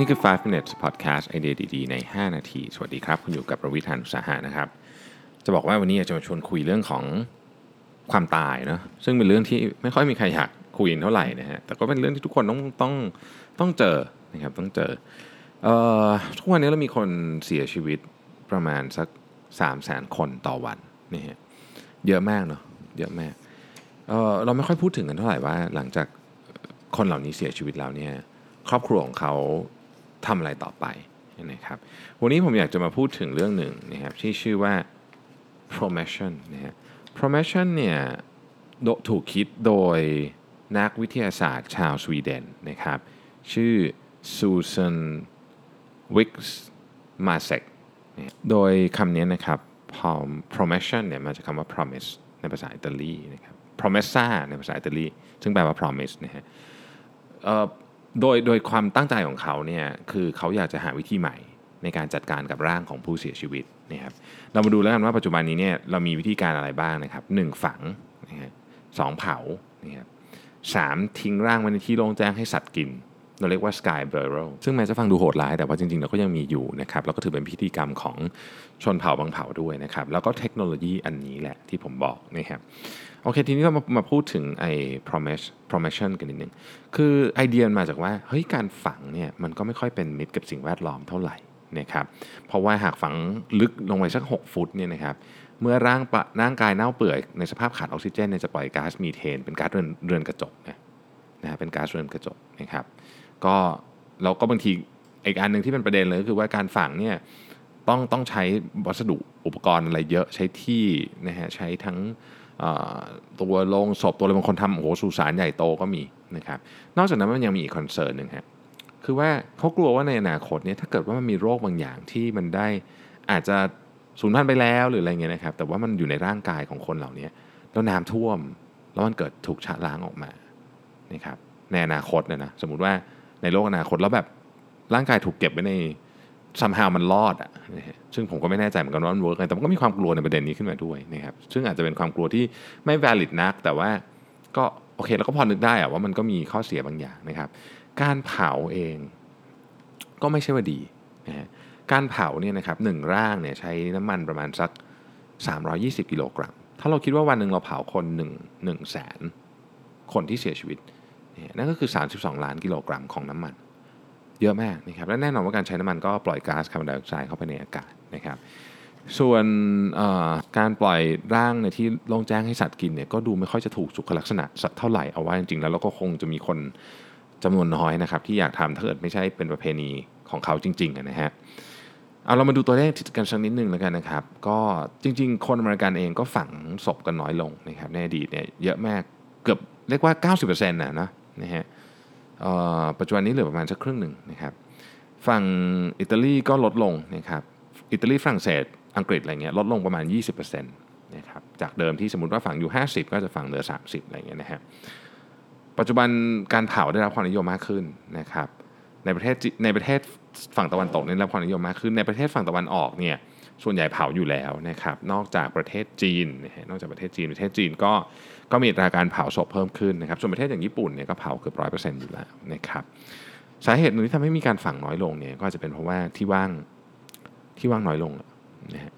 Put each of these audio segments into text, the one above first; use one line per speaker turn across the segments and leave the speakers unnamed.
นี่คือ 5 minutes podcast ไอเดียดีๆ ใน 5 นาที สวัสดีครับ คุณอยู่กับประวิทานุสาหะนะครับ จะบอกว่าวันนี้จะมาชวนคุยเรื่องของความตายเนาะซึ่งเป็นเรื่องที่ไม่ค่อยมีใครอยากคุยเท่าไหร่นะฮะแต่ก็เป็นเรื่องที่ทุกคนต้องต้องต้องเจอนะครับต้องเจอเอ่อทุกวันนี้เรามีคนเสียชีวิตประมาณสัก3 0 0แสนคนต่อวันนี่ฮะเยอะมากเนาะเยอะมากเออเราไม่ค่อยพูดถึงกันเท่าไหร่ว่าหลังจากคนเหล่านี้เสียชีวิตแล้วเนี่ยครอบครัวของเขา ทำอะไรต่อไปนะครับวันนี้ผมอยากจะมาพูดถึงเรื่องหนึ่งนะครับที่ชื่อว่า promotion นะฮะ promotion เนี่ยโดถูกคิดโดยนักวิทยาศาสตร์ชาวสวีเดนนะครับชื่อซูซ a นวิกส์มาเซกโดยคำนี้นะครับ promotion เนี่ยมาจากคำว่า promise ในภาษาอิตาลีนะครับ promessa ในภาษาอิตาลี ซึ่งแปลว่า promise นะฮะ โดยโดยความตั้งใจของเขาเนี่ยคือเขาอยากจะหาวิธีใหม่ในการจัดการกับร่างของผู้เสียชีวิตนะครับเรามาดูแล้วกันว่าปัจจุบันนี้เนี่ยเรามีวิธีการอะไรบ้างนะครับหนึ่งฝังนะฮะสองเผานะครับสามทิ้งร่างไว้ในที่โล่งแจ้งให้สัตว์กิน เราเรียกว่า sky burial ซึ่งแม้จะฟังดูโหดร้าย แต่ว่าจริงๆเราก็ยังมีอยู่นะครับแล้วก็ถือเป็นพิธีกรรมของชนเผ่าบางเผ่าด้วยนะครับ แล้วก็เทคโนโลยีอันนี้แหละที่ผมบอกนะครับ โอเค ทีนี้เรามามาพูดถึงไอ้ promise promotion กันนิดนึง คือไอเดียมาจากว่า เฮ้ย การฝังเนี่ยมันก็ไม่ค่อยเป็นมิตรกับสิ่งแวดล้อมเท่าไหร่นะครับ เพราะว่าหากฝังลึกลงไปสัก 6 ฟุตเนี่ยนะครับ เมื่อร่างปะร่างกายเน่าเปื่อยในสภาพขาดออกซิเจนเนี่ยจะปล่อยก๊าซมีเทน เป็นก๊าซเรือนเรือนกระจกนะนะเป็นก๊าซเรือนกระจกนะครับ ก็เราก็บางทีอีกอันหนึ่งที่เป็นประเด็นเลยก็คือว่าการฝังเนี่ยต้องต้องใช้วัสดุอุปกรณ์อะไรเยอะใช้ที่นะฮะใช้ทั้ง ตัวโลงศพตัวอะไรบางคนทำโอ้โหสุสานใหญ่โตก็มีนะครับนอกจากนั้นมันยังมีอีกคอนเซิร์นหนึ่งฮะคือว่าเขากลัวว่าในอนาคตเนี่ยถ้าเกิดว่ามันมีโรคบางอย่างที่มันได้อาจจะสูญพันธุ์ไปแล้วหรืออะไรเงี้ยนะครับแต่ว่ามันอยู่ในร่างกายของคนเหล่านี้แล้วน้ำท่วมแล้วมันเกิดถูกชะล้างออกมานะครับในอนาคตเนี่ยนะสมมติว่าในโลกอนาคตแล้วแบบร่างกายถูกเก็บไว้ใน somehow มันรอดอะซึ่งผมก็ไม่แน่ใจเหมือนกันว่ามัน work ไงแต่มันก็มีความกลัวในประเด็นนี้ขึ้นมาด้วยนะครับซึ่งอาจจะเป็นความกลัวที่ไม่ valid นัก แต่ว่าก็โอเคเราก็พอนึกได้อะว่ามันก็มีข้อเสียบางอย่างนะครับ การเผาเองก็ไม่ใช่ว่าดีนะฮะการเผาเนี่ยนะครับหนึ่งร่างเนี่ยใช้น้ำมันประมาณสัก 320 กิโลกรัม ถ้าเราคิดว่าวันหนึ่งเราเผาคน1 1แสนคนที่เสียชีวิตนั่นก็คือ 32 ล้านกิโลกรัมของน้ำมัน เยอะมากนะครับและแน่นอนว่าการใช้น้ำมันก็ปล่อยก๊าซคาร์บอนไดออกไซด์เข้าไปในอากาศนะครับส่วนการปล่อยร่างในที่โล่งแจ้งให้สัตว์กินเนี่ยก็ดูไม่ค่อยจะถูกสุขลักษณะสัตว์เท่าไหร่เอาว่าจริงๆแล้วเราก็คงจะมีคนจำนวนน้อยนะครับที่อยากทำถ้าเกิดไม่ใช่เป็นประเพณีของเขาจริงๆนะฮะเอาเรามาดูตัวเลขกันสักนิดนึงแล้วกันนะครับ ก็จริง ๆ คนอเมริกันเองก็ฝังศพกันน้อยลงนะครับในอดีตเนี่ยเยอะมากเกือบเรียกว่า 90%นะนะนะฮะ ปัจจุบันนี้เหลือประมาณสักครึ่งหนึ่งนะครับฝั่งอิตาลีก็ลดลงนะครับอิตาลีฝรั่งเศสอังกฤษอะไรเงี้ยลดลงประมาณ 20%นะครับจากเดิมที่สมมติว่าฝั่งอยู่ 50 ก็จะฝั่งเหลือ 30 อะไรเงี้ยนะฮะปัจจุบันการเผาได้รับความนิยมมากขึ้นนะครับในประเทศในประเทศฝั่งตะวันตกได้รับความนิยมมากขึ้นในประเทศฝั่งตะวันออกเนี่ยส่วนใหญ่เผาอยู่แล้วนะครับนอกจากประเทศจีนนะฮะนอกจากประเทศจีนประเทศจีนก็ ก็มีราการเผาศพเพิ่มขึ้นนะครับส่วนประเทศอย่างญี่ปุ่นเนี่ยก็เผาเกือบร้อยเปอร์เซ็นต์อยู่แล้วนะครับสาเหตุหนึ่งที่ทำให้มีการฝังน้อยลงเนี่ยก็อาจะเป็นเพราะว่าที่ว่างที่ว่างน้อยลงนะฮะ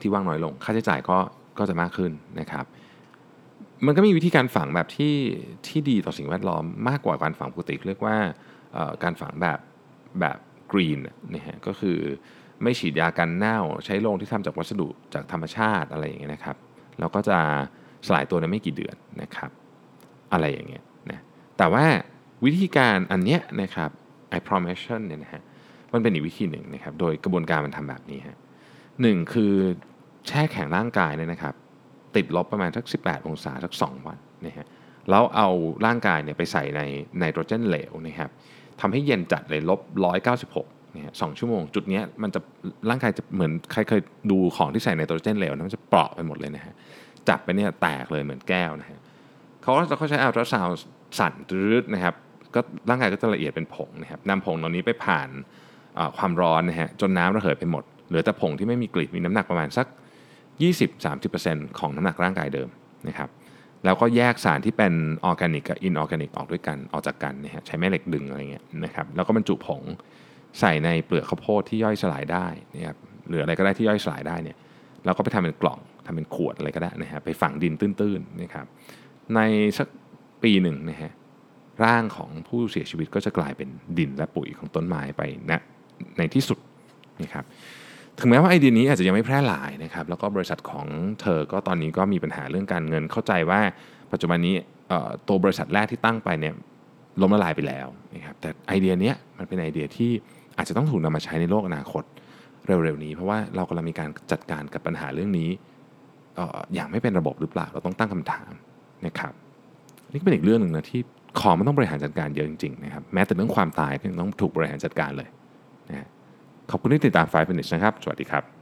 ที่ว่างน้อยลง ค่าใช้จ่ายก็ก็จะมากขึ้นนะครับ มันก็มีวิธีการฝังแบบที่ที่ดีต่อสิ่งแวดล้อมมากกว่าการฝังปกติเรียกว่าการฝังแบบแบบกรีนนะฮะก็คือไม่ฉีดยากันเน่า ใช้โรงที่ทำจากวัสดุจากธรรมชาติอะไรอย่างเงี้ยนะครับ แล้วก็จะ สลายตัวในไม่กี่เดือนนะครับ อะไรอย่างเงี้ยนะแต่ว่าวิธีการอันเนี้ยนะครับ I promotion เนี่ยนะฮะมันเป็นอีกวิธีหนึ่งนะครับ โดยกระบวนการมันทำแบบนี้ฮะหนึ่งคือแช่แข็งร่างกายเนี่ยนะครับ ติดลบประมาณสัก 18 องศาสัก 2 วันนะฮะแล้วเอาร่างกายเนี่ยไปใส่ในไนโตรเจนเหลวนะครับทำให้เย็นจัดเลยลบ 196เนี่ยสองชั่วโมง จุดนี้มันจะร่างกายจะเหมือนใครเคยดูของที่ใส่ไนโตรเจนเหลวนะมันจะเปราะไปหมดเลยนะฮะ จับไปเนี่ยแตกเลยเหมือนแก้วนะฮะเขาก็เขาใช้อัลตราซาวด์สั่นรืดนะครับก็ร่างกายก็จะละเอียดเป็นผงนะครับนำผงเหล่านี้ไปผ่านความร้อนนะฮะจนน้ำระเหยไปหมด เหลือแต่ผงที่ไม่มีกลิ่นมีน้ำหนักประมาณสัก 20-30%ของน้ำหนักร่างกายเดิมนะครับแล้วก็แยกสารที่เป็นออร์แกนิกกับ inorganic ออกด้วยกันออกจากกันนะฮะใช้แม่เหล็กดึงอะไรเงี้ยนะครับแล้วก็บรรจุผงใส่ในเปลือกข้าวโพดที่ย่อยสลายได้นะครับหรืออะไรก็ได้ที่ย่อยสลายได้เนี่ยแล้วก็ไปทำเป็นกล่อง ทำเป็นขวดอะไรก็ได้นะฮะไปฝังดินตื้นๆนะครับในสักปีหนึ่งนะฮะร่างของผู้เสียชีวิตก็จะกลายเป็นดินและปุ๋ยของต้นไม้ไปนะในที่สุดนะครับถึงแม้ว่าไอเดียนี้อาจจะยังไม่แพร่หลายนะครับแล้วก็บริษัทของเธอก็ตอนนี้ก็มีปัญหาเรื่องการเงินเข้าใจว่าปัจจุบันนี้ตัวบริษัทแรกที่ตั้งไปเนี่ยล้มละลายไปแล้วนะครับแต่ไอเดียนี้มันเป็นไอเดียที่อาจจะต้องถูกนำมาใช้ในโลกอนาคตเร็วๆนี้ เพราะว่าเรากำลังมีการจัดการกับปัญหาเรื่องนี้ อย่างไม่เป็นระบบหรือเปล่าเราต้องตั้งคำถามนะครับนี่ก็เป็นอีกเรื่องหนึ่งนะที่ของมันต้องบริหารจัดการเยอะจริงๆนะครับแม้แต่เรื่องความตายก็ยังต้องถูกบริหารจัดการเลยนะฮะขอบคุณที่ติดตาม5 minutes นะครับ สวัสดีครับ